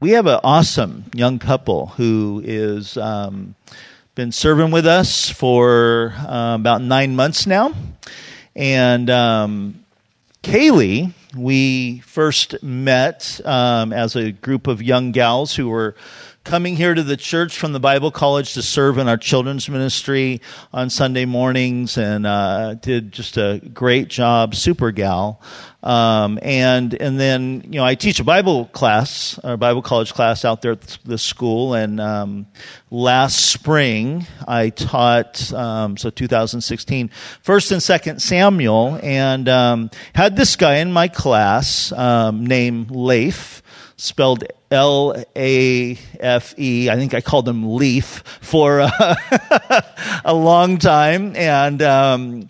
we have an awesome young couple who is um, been serving with us for uh, about nine months now, and um, Kaylee. We first met um, as a group of young gals who were coming here to the church from the Bible College to serve in our children's ministry on Sunday mornings and uh, did just a great job, super gal. Um, and and then you know I teach a Bible class, a Bible college class out there at the school. And um, last spring I taught um, so 2016 First and Second Samuel, and um, had this guy in my class um, named Lafe, spelled L A F E. I think I called him Leaf for uh, a long time, and um,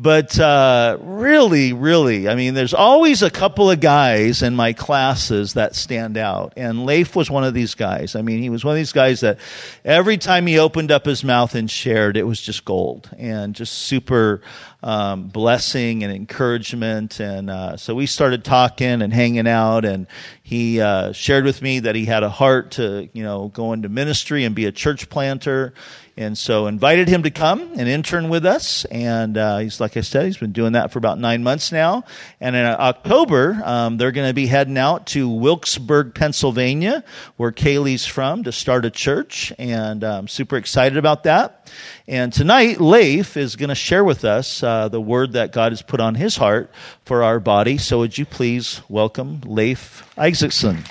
but uh, really, really, I mean, there's always a couple of guys in my classes that stand out. And Lafe was one of these guys. I mean, he was one of these guys that every time he opened up his mouth and shared, it was just gold and just super um, blessing and encouragement. And uh, so we started talking and hanging out, and he uh, shared with me that he had a heart to, you know, go into ministry and be a church planter. And so invited him to come and intern with us. And uh, he's, like I said, he's been doing that for about nine months now. And in October, um, they're going to be heading out to Wilkesburg, Pennsylvania, where Kaylee's from, to start a church. And I'm super excited about that. And tonight, Lafe is going to share with us uh, the word that God has put on his heart for our body. So would you please welcome Lafe Isaacson?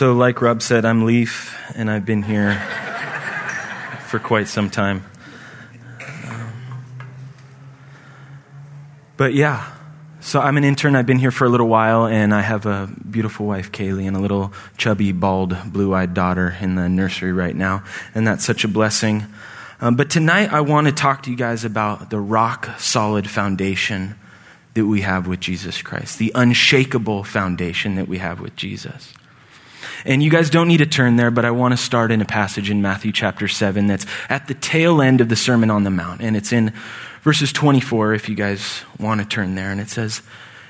So, like Rob said, I'm Leaf, and I've been here for quite some time. but yeah, so I'm an intern. I've been here for a little while, and I have a beautiful wife, Kaylee, and a little chubby, bald, blue eyed daughter in the nursery right now, and that's such a blessing. Um, but tonight, I want to talk to you guys about the rock solid foundation that we have with Jesus Christ, the unshakable foundation that we have with Jesus. And you guys don't need to turn there, but I want to start in a passage in Matthew chapter 7 that's at the tail end of the Sermon on the Mount. And it's in verses 24, if you guys want to turn there. And it says,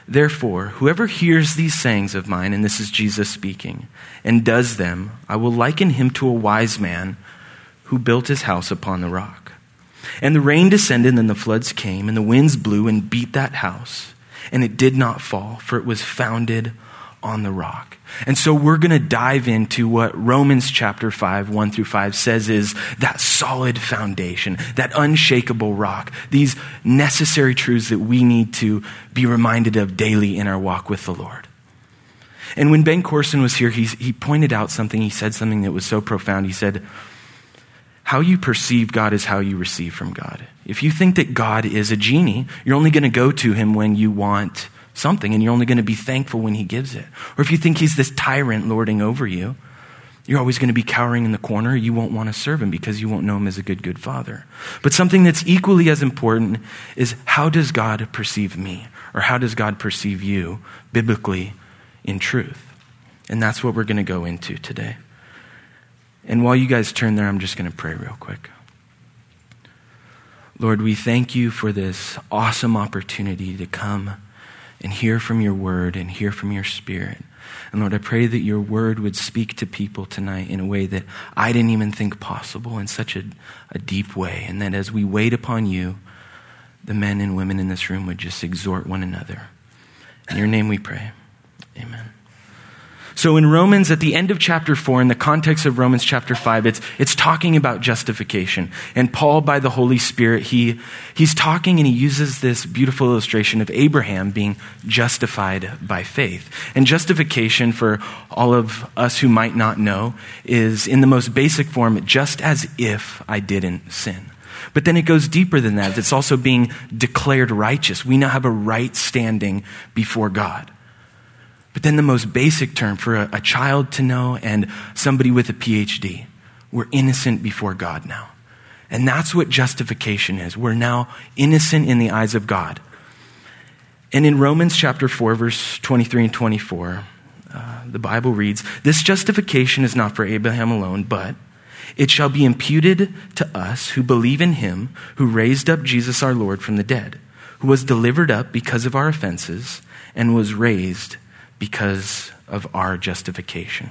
Therefore, whoever hears these sayings of mine, and this is Jesus speaking, and does them, I will liken him to a wise man who built his house upon the rock. And the rain descended, and the floods came, and the winds blew and beat that house. And it did not fall, for it was founded on the rock. And so we're going to dive into what Romans chapter 5, 1 through 5 says is that solid foundation, that unshakable rock, these necessary truths that we need to be reminded of daily in our walk with the Lord. And when Ben Courson was here, he, he pointed out something. He said something that was so profound. He said, How you perceive God is how you receive from God. If you think that God is a genie, you're only going to go to him when you want something and you're only going to be thankful when he gives it. Or if you think he's this tyrant lording over you, you're always going to be cowering in the corner. You won't want to serve him because you won't know him as a good, good father. But something that's equally as important is how does God perceive me? Or how does God perceive you biblically in truth? And that's what we're going to go into today. And while you guys turn there, I'm just going to pray real quick. Lord, we thank you for this awesome opportunity to come and hear from your word and hear from your spirit. And Lord, I pray that your word would speak to people tonight in a way that I didn't even think possible, in such a, a deep way. And that as we wait upon you, the men and women in this room would just exhort one another. In your name we pray. Amen. So in Romans, at the end of chapter 4, in the context of Romans chapter 5, it's, it's talking about justification. And Paul, by the Holy Spirit, he, he's talking and he uses this beautiful illustration of Abraham being justified by faith. And justification, for all of us who might not know, is in the most basic form, just as if I didn't sin. But then it goes deeper than that. It's also being declared righteous. We now have a right standing before God. But then the most basic term for a, a child to know and somebody with a PhD we're innocent before God now. And that's what justification is. We're now innocent in the eyes of God. And in Romans chapter 4, verse 23 and 24, uh, the Bible reads This justification is not for Abraham alone, but it shall be imputed to us who believe in him who raised up Jesus our Lord from the dead who was delivered up because of our offenses and was raised because of our justification.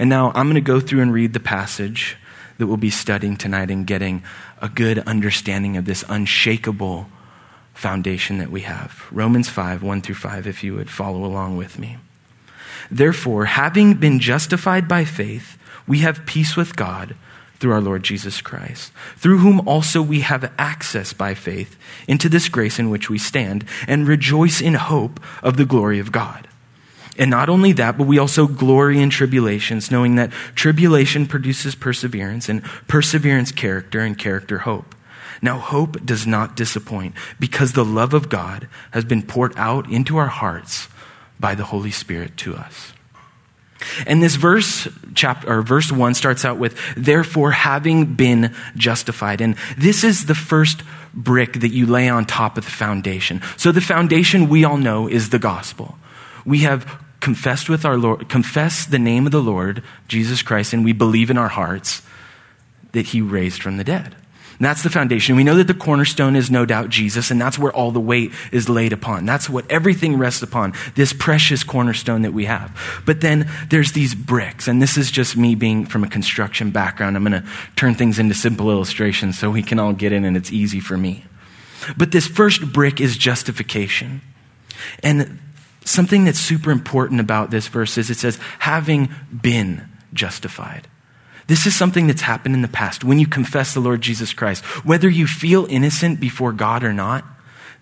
And now I'm going to go through and read the passage that we'll be studying tonight and getting a good understanding of this unshakable foundation that we have. Romans 5, 1 through 5, if you would follow along with me. Therefore, having been justified by faith, we have peace with God through our Lord Jesus Christ, through whom also we have access by faith into this grace in which we stand, and rejoice in hope of the glory of God. And not only that, but we also glory in tribulations, knowing that tribulation produces perseverance, and perseverance, character, and character, hope. Now, hope does not disappoint because the love of God has been poured out into our hearts by the Holy Spirit to us. And this verse, chapter, or verse 1 starts out with, therefore, having been justified. And this is the first brick that you lay on top of the foundation. So the foundation we all know is the gospel. We have confessed with our Lord, confess the name of the Lord, Jesus Christ, and we believe in our hearts that he raised from the dead. And that's the foundation. We know that the cornerstone is no doubt Jesus, and that's where all the weight is laid upon. That's what everything rests upon, this precious cornerstone that we have. But then there's these bricks, and this is just me being from a construction background. I'm going to turn things into simple illustrations so we can all get in and it's easy for me. But this first brick is justification. And something that's super important about this verse is it says, having been justified. This is something that's happened in the past. When you confess the Lord Jesus Christ, whether you feel innocent before God or not,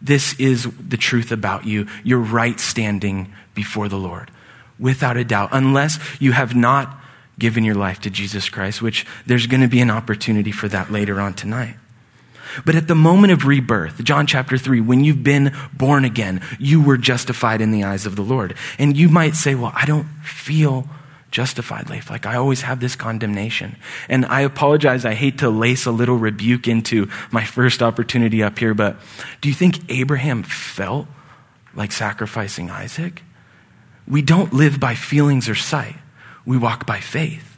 this is the truth about you, your right standing before the Lord. Without a doubt. Unless you have not given your life to Jesus Christ, which there's going to be an opportunity for that later on tonight. But at the moment of rebirth, John chapter 3, when you've been born again, you were justified in the eyes of the Lord. And you might say, Well, I don't feel justified life. Like I always have this condemnation. And I apologize. I hate to lace a little rebuke into my first opportunity up here, but do you think Abraham felt like sacrificing Isaac? We don't live by feelings or sight. We walk by faith.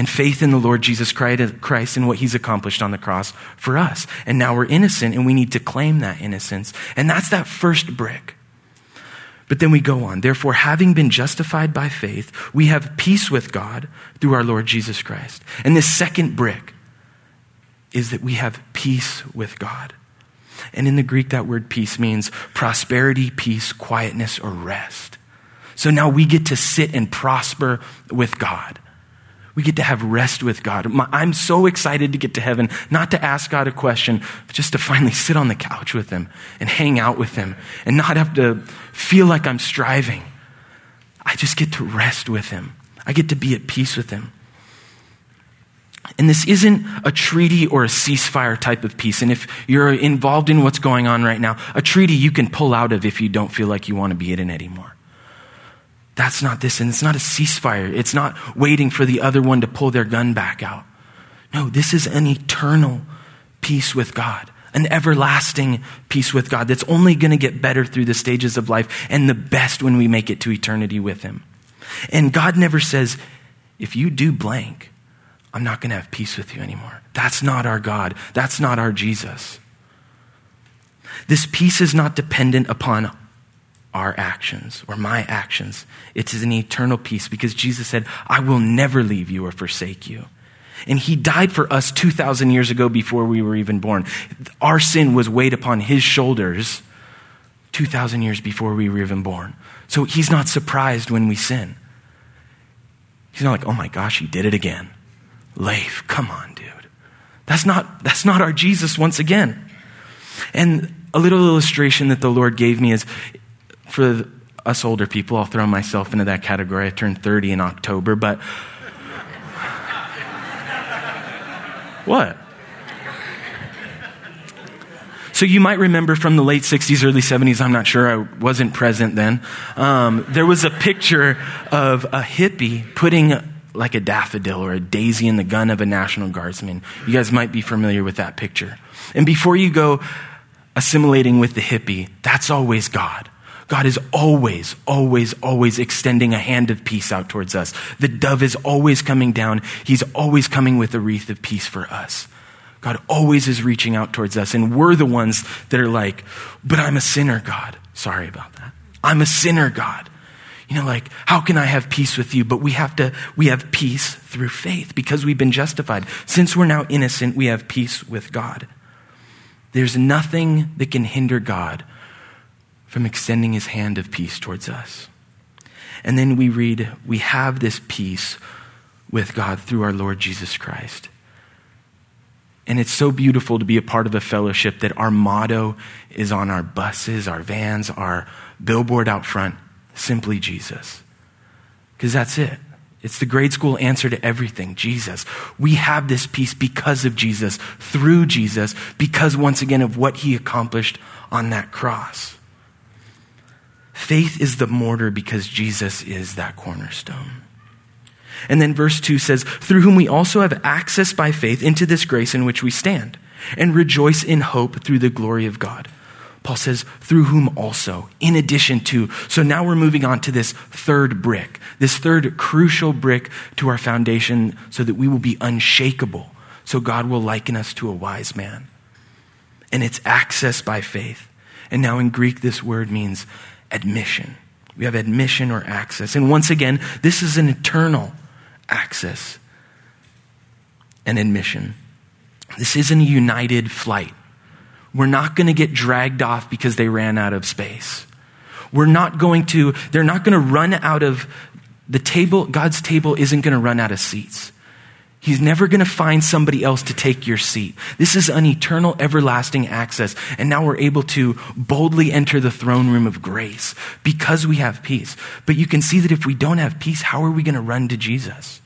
And faith in the Lord Jesus Christ and what he's accomplished on the cross for us. And now we're innocent and we need to claim that innocence. And that's that first brick. But then we go on. Therefore, having been justified by faith, we have peace with God through our Lord Jesus Christ. And this second brick is that we have peace with God. And in the Greek, that word peace means prosperity, peace, quietness, or rest. So now we get to sit and prosper with God. We get to have rest with God. I'm so excited to get to heaven, not to ask God a question, but just to finally sit on the couch with Him and hang out with Him and not have to feel like I'm striving. I just get to rest with Him. I get to be at peace with Him. And this isn't a treaty or a ceasefire type of peace. And if you're involved in what's going on right now, a treaty you can pull out of if you don't feel like you want to be in it anymore. That's not this, and it's not a ceasefire. It's not waiting for the other one to pull their gun back out. No, this is an eternal peace with God, an everlasting peace with God that's only going to get better through the stages of life and the best when we make it to eternity with Him. And God never says, if you do blank, I'm not going to have peace with you anymore. That's not our God. That's not our Jesus. This peace is not dependent upon our actions or my actions. It is an eternal peace because Jesus said, I will never leave you or forsake you. And he died for us 2,000 years ago before we were even born. Our sin was weighed upon his shoulders 2,000 years before we were even born. So he's not surprised when we sin. He's not like, oh my gosh, he did it again. Lafe, come on, dude. That's not, that's not our Jesus once again. And a little illustration that the Lord gave me is for us older people, I'll throw myself into that category. I turned 30 in October, but. what? So you might remember from the late 60s, early 70s, I'm not sure, I wasn't present then. Um, there was a picture of a hippie putting like a daffodil or a daisy in the gun of a National Guardsman. You guys might be familiar with that picture. And before you go assimilating with the hippie, that's always God. God is always, always, always extending a hand of peace out towards us. The dove is always coming down. He's always coming with a wreath of peace for us. God always is reaching out towards us, and we're the ones that are like, but I'm a sinner, God. Sorry about that. I'm a sinner, God. You know, like, how can I have peace with you? But we have to, we have peace through faith because we've been justified. Since we're now innocent, we have peace with God. There's nothing that can hinder God from extending his hand of peace towards us. And then we read, we have this peace with God through our Lord Jesus Christ. And it's so beautiful to be a part of a fellowship that our motto is on our buses, our vans, our billboard out front simply Jesus. Because that's it. It's the grade school answer to everything Jesus. We have this peace because of Jesus, through Jesus, because once again of what he accomplished on that cross. Faith is the mortar because Jesus is that cornerstone. And then verse 2 says, Through whom we also have access by faith into this grace in which we stand, and rejoice in hope through the glory of God. Paul says, through whom also, in addition to. So now we're moving on to this third brick, this third crucial brick to our foundation so that we will be unshakable. So God will liken us to a wise man. And it's access by faith. And now in Greek, this word means admission. We have admission or access. And once again, this is an eternal access and admission. This isn't a united flight. We're not going to get dragged off because they ran out of space. We're not going to, they're not going to run out of the table. God's table isn't going to run out of seats. He's never going to find somebody else to take your seat. This is an eternal, everlasting access. And now we're able to boldly enter the throne room of grace because we have peace. But you can see that if we don't have peace, how are we going to run to Jesus?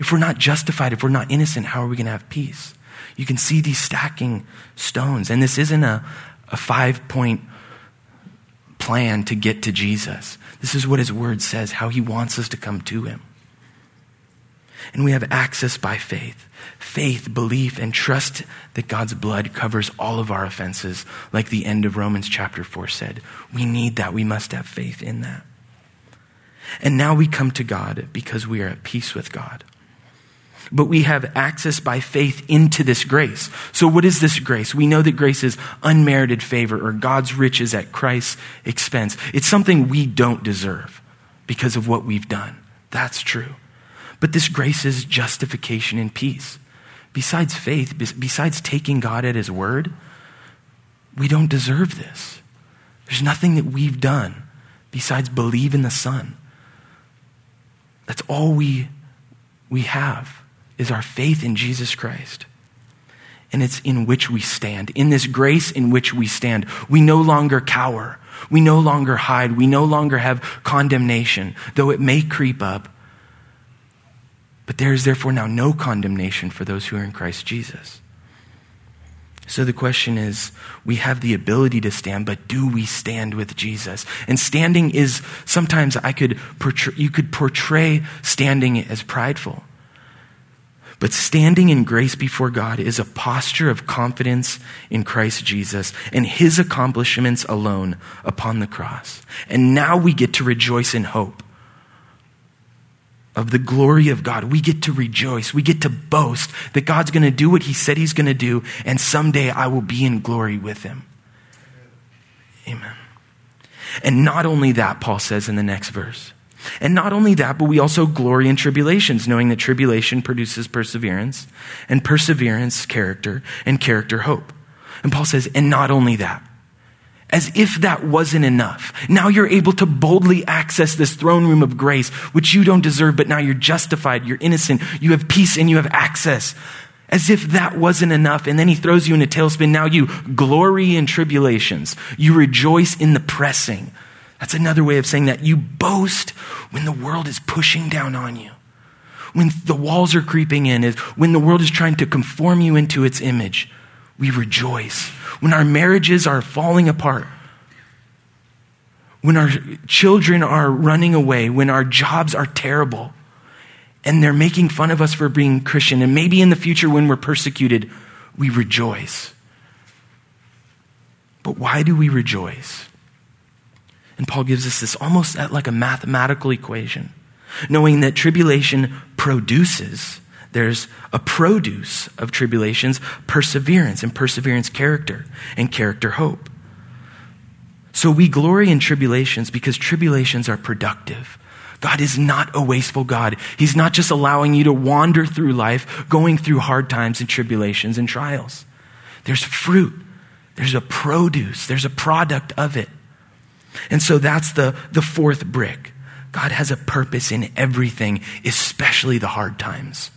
If we're not justified, if we're not innocent, how are we going to have peace? You can see these stacking stones. And this isn't a, a five point plan to get to Jesus. This is what his word says, how he wants us to come to him. And we have access by faith. Faith, belief, and trust that God's blood covers all of our offenses, like the end of Romans chapter 4 said. We need that. We must have faith in that. And now we come to God because we are at peace with God but we have access by faith into this grace. So, what is this grace? We know that grace is unmerited favor or God's riches at Christ's expense. It's something we don't deserve because of what we've done. That's true. But this grace is justification and peace. Besides faith, besides taking God at His word, we don't deserve this. There's nothing that we've done besides believe in the Son. That's all we, we have is our faith in Jesus Christ. And it's in which we stand. In this grace in which we stand, we no longer cower. We no longer hide. We no longer have condemnation, though it may creep up. But there is therefore now no condemnation for those who are in Christ Jesus. So the question is we have the ability to stand, but do we stand with Jesus? And standing is sometimes I could portray, you could portray standing as prideful. But standing in grace before God is a posture of confidence in Christ Jesus and his accomplishments alone upon the cross. And now we get to rejoice in hope of the glory of God. We get to rejoice. We get to boast that God's going to do what he said he's going to do, and someday I will be in glory with him. Amen. And not only that, Paul says in the next verse. And not only that, but we also glory in tribulations, knowing that tribulation produces perseverance, and perseverance, character, and character, hope. And Paul says, and not only that, as if that wasn't enough. Now you're able to boldly access this throne room of grace, which you don't deserve, but now you're justified, you're innocent, you have peace, and you have access. As if that wasn't enough. And then he throws you in a tailspin. Now you glory in tribulations. You rejoice in the pressing. That's another way of saying that you boast when the world is pushing down on you. When the walls are creeping in, when the world is trying to conform you into its image. We rejoice. When our marriages are falling apart. When our children are running away, when our jobs are terrible, and they're making fun of us for being Christian, and maybe in the future when we're persecuted, we rejoice. But why do we rejoice? And Paul gives us this almost like a mathematical equation, knowing that tribulation produces there's a produce of tribulations, perseverance, and perseverance, character, and character, hope. So we glory in tribulations because tribulations are productive. God is not a wasteful God. He's not just allowing you to wander through life, going through hard times and tribulations and trials. There's fruit, there's a produce, there's a product of it. And so that's the, the fourth brick. God has a purpose in everything, especially the hard times.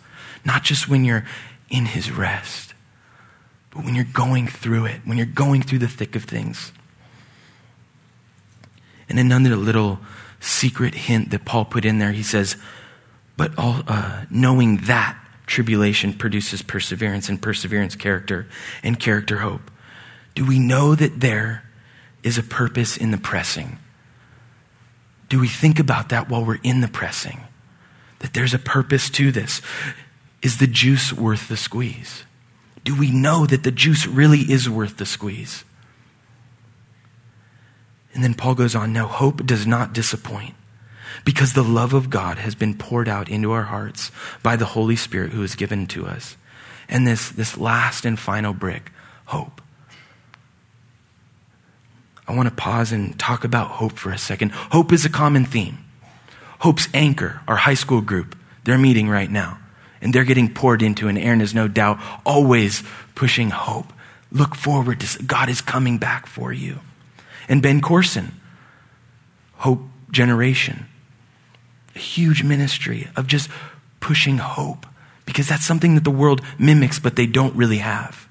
Not just when you're in his rest, but when you're going through it, when you're going through the thick of things. And then another little secret hint that Paul put in there, he says, but all, uh, knowing that tribulation produces perseverance, and perseverance, character, and character, hope. Do we know that there is a purpose in the pressing? Do we think about that while we're in the pressing? That there's a purpose to this. Is the juice worth the squeeze? Do we know that the juice really is worth the squeeze? And then Paul goes on now, hope does not disappoint because the love of God has been poured out into our hearts by the Holy Spirit who is given to us. And this, this last and final brick, hope. I want to pause and talk about hope for a second. Hope is a common theme. Hope's Anchor, our high school group, they're meeting right now. And they're getting poured into, and Aaron is no doubt always pushing hope. Look forward to God is coming back for you. And Ben Courson, Hope Generation, a huge ministry of just pushing hope because that's something that the world mimics, but they don't really have.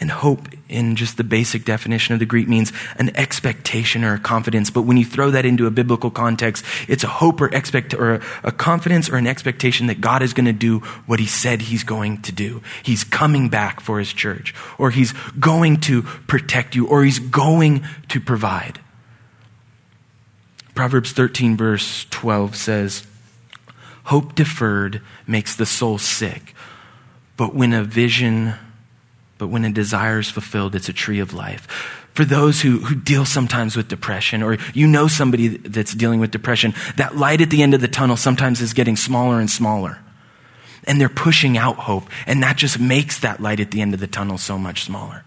And hope, in just the basic definition of the Greek, means an expectation or a confidence. But when you throw that into a biblical context, it's a hope or expect or a, confidence or an expectation that God is going to do what He said He's going to do. He's coming back for His church, or He's going to protect you, or He's going to provide. Proverbs 13, verse 12 says, Hope deferred makes the soul sick, but when a vision but when a desire is fulfilled, it's a tree of life. For those who, who deal sometimes with depression, or you know somebody that's dealing with depression, that light at the end of the tunnel sometimes is getting smaller and smaller. And they're pushing out hope, and that just makes that light at the end of the tunnel so much smaller.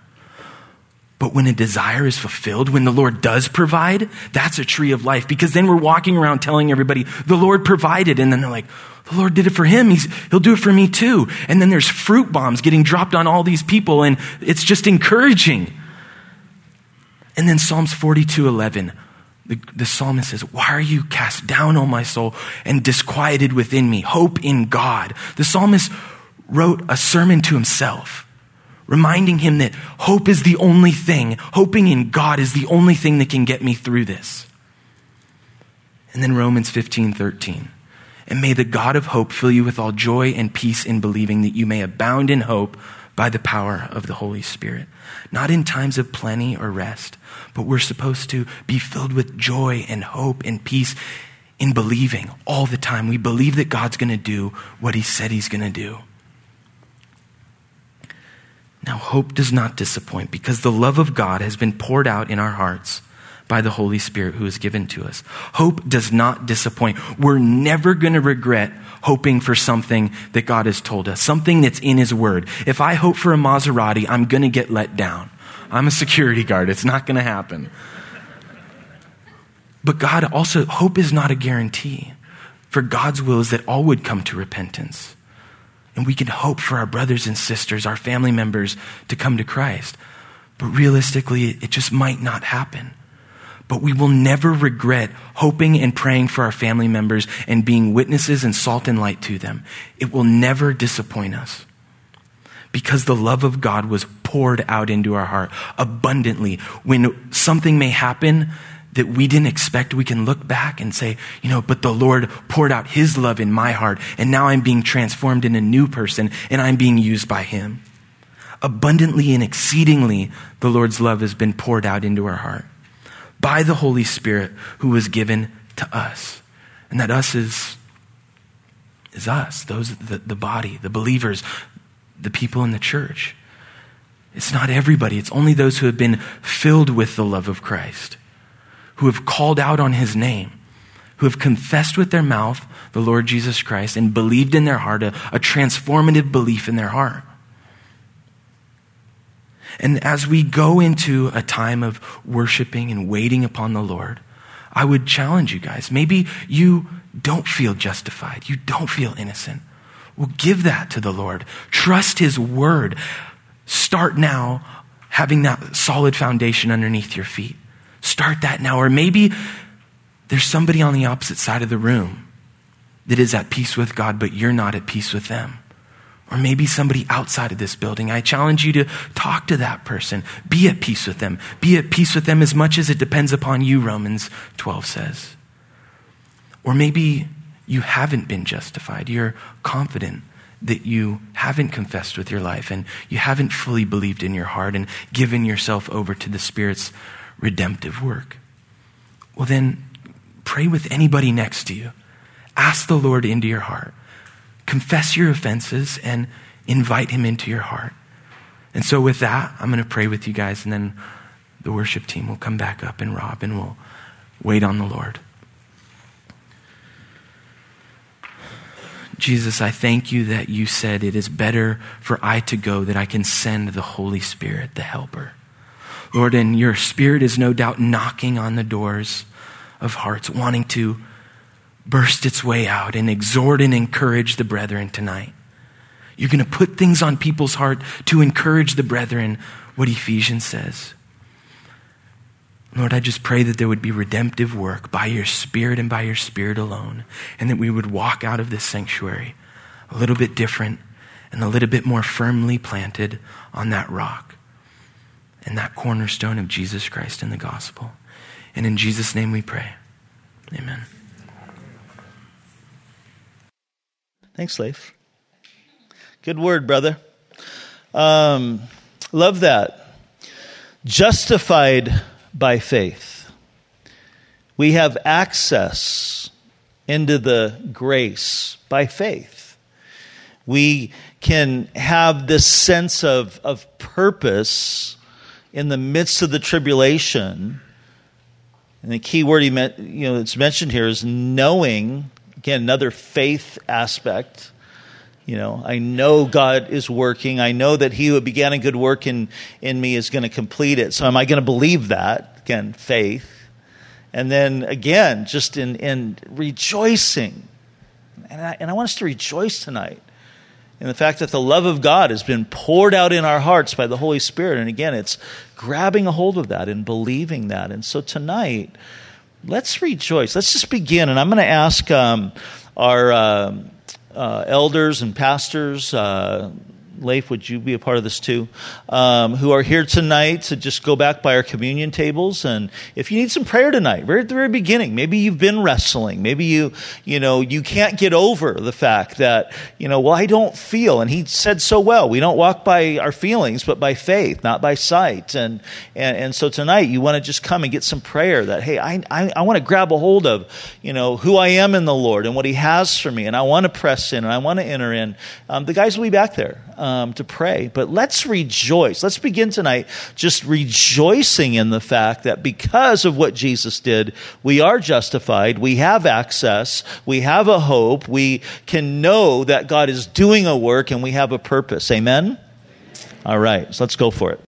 But when a desire is fulfilled, when the Lord does provide, that's a tree of life because then we're walking around telling everybody, the Lord provided. And then they're like, the Lord did it for him. He's, he'll do it for me too. And then there's fruit bombs getting dropped on all these people, and it's just encouraging. And then Psalms 42 11, the, the psalmist says, Why are you cast down, O my soul, and disquieted within me? Hope in God. The psalmist wrote a sermon to himself, reminding him that hope is the only thing, hoping in God is the only thing that can get me through this. And then Romans 15 13. And may the God of hope fill you with all joy and peace in believing that you may abound in hope by the power of the Holy Spirit. Not in times of plenty or rest, but we're supposed to be filled with joy and hope and peace in believing all the time. We believe that God's going to do what He said He's going to do. Now, hope does not disappoint because the love of God has been poured out in our hearts by the Holy Spirit who is given to us. Hope does not disappoint. We're never going to regret hoping for something that God has told us, something that's in His Word. If I hope for a Maserati, I'm going to get let down. I'm a security guard. It's not going to happen. But God also, hope is not a guarantee. For God's will is that all would come to repentance. And we can hope for our brothers and sisters, our family members to come to Christ. But realistically, it just might not happen but we will never regret hoping and praying for our family members and being witnesses and salt and light to them. It will never disappoint us because the love of God was poured out into our heart abundantly. When something may happen that we didn't expect, we can look back and say, you know, but the Lord poured out His love in my heart, and now I'm being transformed in a new person, and I'm being used by Him. Abundantly and exceedingly, the Lord's love has been poured out into our heart by the Holy Spirit who was given to us. And that us is, is us, those, the, the body, the believers, the people in the church. It's not everybody, it's only those who have been filled with the love of Christ, who have called out on his name, who have confessed with their mouth the Lord Jesus Christ and believed in their heart, a, a transformative belief in their heart. And as we go into a time of worshiping and waiting upon the Lord, I would challenge you guys. Maybe you don't feel justified, you don't feel innocent. Well, give that to the Lord. Trust His word. Start now having that solid foundation underneath your feet. Start that now. Or maybe there's somebody on the opposite side of the room that is at peace with God, but you're not at peace with them. Or maybe somebody outside of this building. I challenge you to talk to that person. Be at peace with them. Be at peace with them as much as it depends upon you, Romans 12 says. Or maybe you haven't been justified. You're confident that you haven't confessed with your life and you haven't fully believed in your heart and given yourself over to the Spirit's redemptive work. Well, then pray with anybody next to you. Ask the Lord into your heart confess your offenses and invite him into your heart. And so, with that, I'm going to pray with you guys, and then the worship team will come back up, and Rob, and we'll wait on the Lord. Jesus, I thank you that you said it is better for I to go that I can send the Holy Spirit, the Helper. Lord, and your Spirit is no doubt knocking on the doors of hearts, wanting to burst its way out and exhort and encourage the brethren tonight. You're going to put things on people's heart to encourage the brethren, what Ephesians says. Lord, I just pray that there would be redemptive work by your Spirit and by your Spirit alone, and that we would walk out of this sanctuary a little bit different and a little bit more firmly planted on that rock and that cornerstone of Jesus Christ and the gospel. And in Jesus' name we pray. Amen. Thanks, Lafe. Good word, brother. Um, love that. Justified by faith. We have access into the grace by faith. We can have this sense of, of purpose in the midst of the tribulation. And the key word he meant, you know, it's mentioned here is knowing Again, another faith aspect. You know, I know God is working. I know that He who began a good work in, in me is going to complete it. So, am I going to believe that? Again, faith. And then again, just in, in rejoicing. And I, and I want us to rejoice tonight in the fact that the love of God has been poured out in our hearts by the Holy Spirit. And again, it's grabbing a hold of that and believing that. And so tonight, let's rejoice. Let's just begin. And I'm going to ask um, our uh, uh, elders and pastors, uh, Lafe, would you be a part of this too? Um, who are here tonight to just go back by our communion tables. And if you need some prayer tonight, right at the very beginning, maybe you've been wrestling. Maybe you, you know, you can't get over the fact that, you know, well, I don't feel. And he said so well, we don't walk by our feelings, but by faith, not by sight. And, and, and so tonight you want to just come and get some prayer that, hey, I, I, I want to grab a hold of, you know, who I am in the Lord and what he has for me. And I want to press in and I want to enter in. Um, the guys will be back there um, to pray. But let's rejoice. Let's begin tonight just rejoicing in the fact that because of what Jesus did, we are justified, we have access, we have a hope, we can know that God is doing a work, and we have a purpose. Amen? All right, so let's go for it.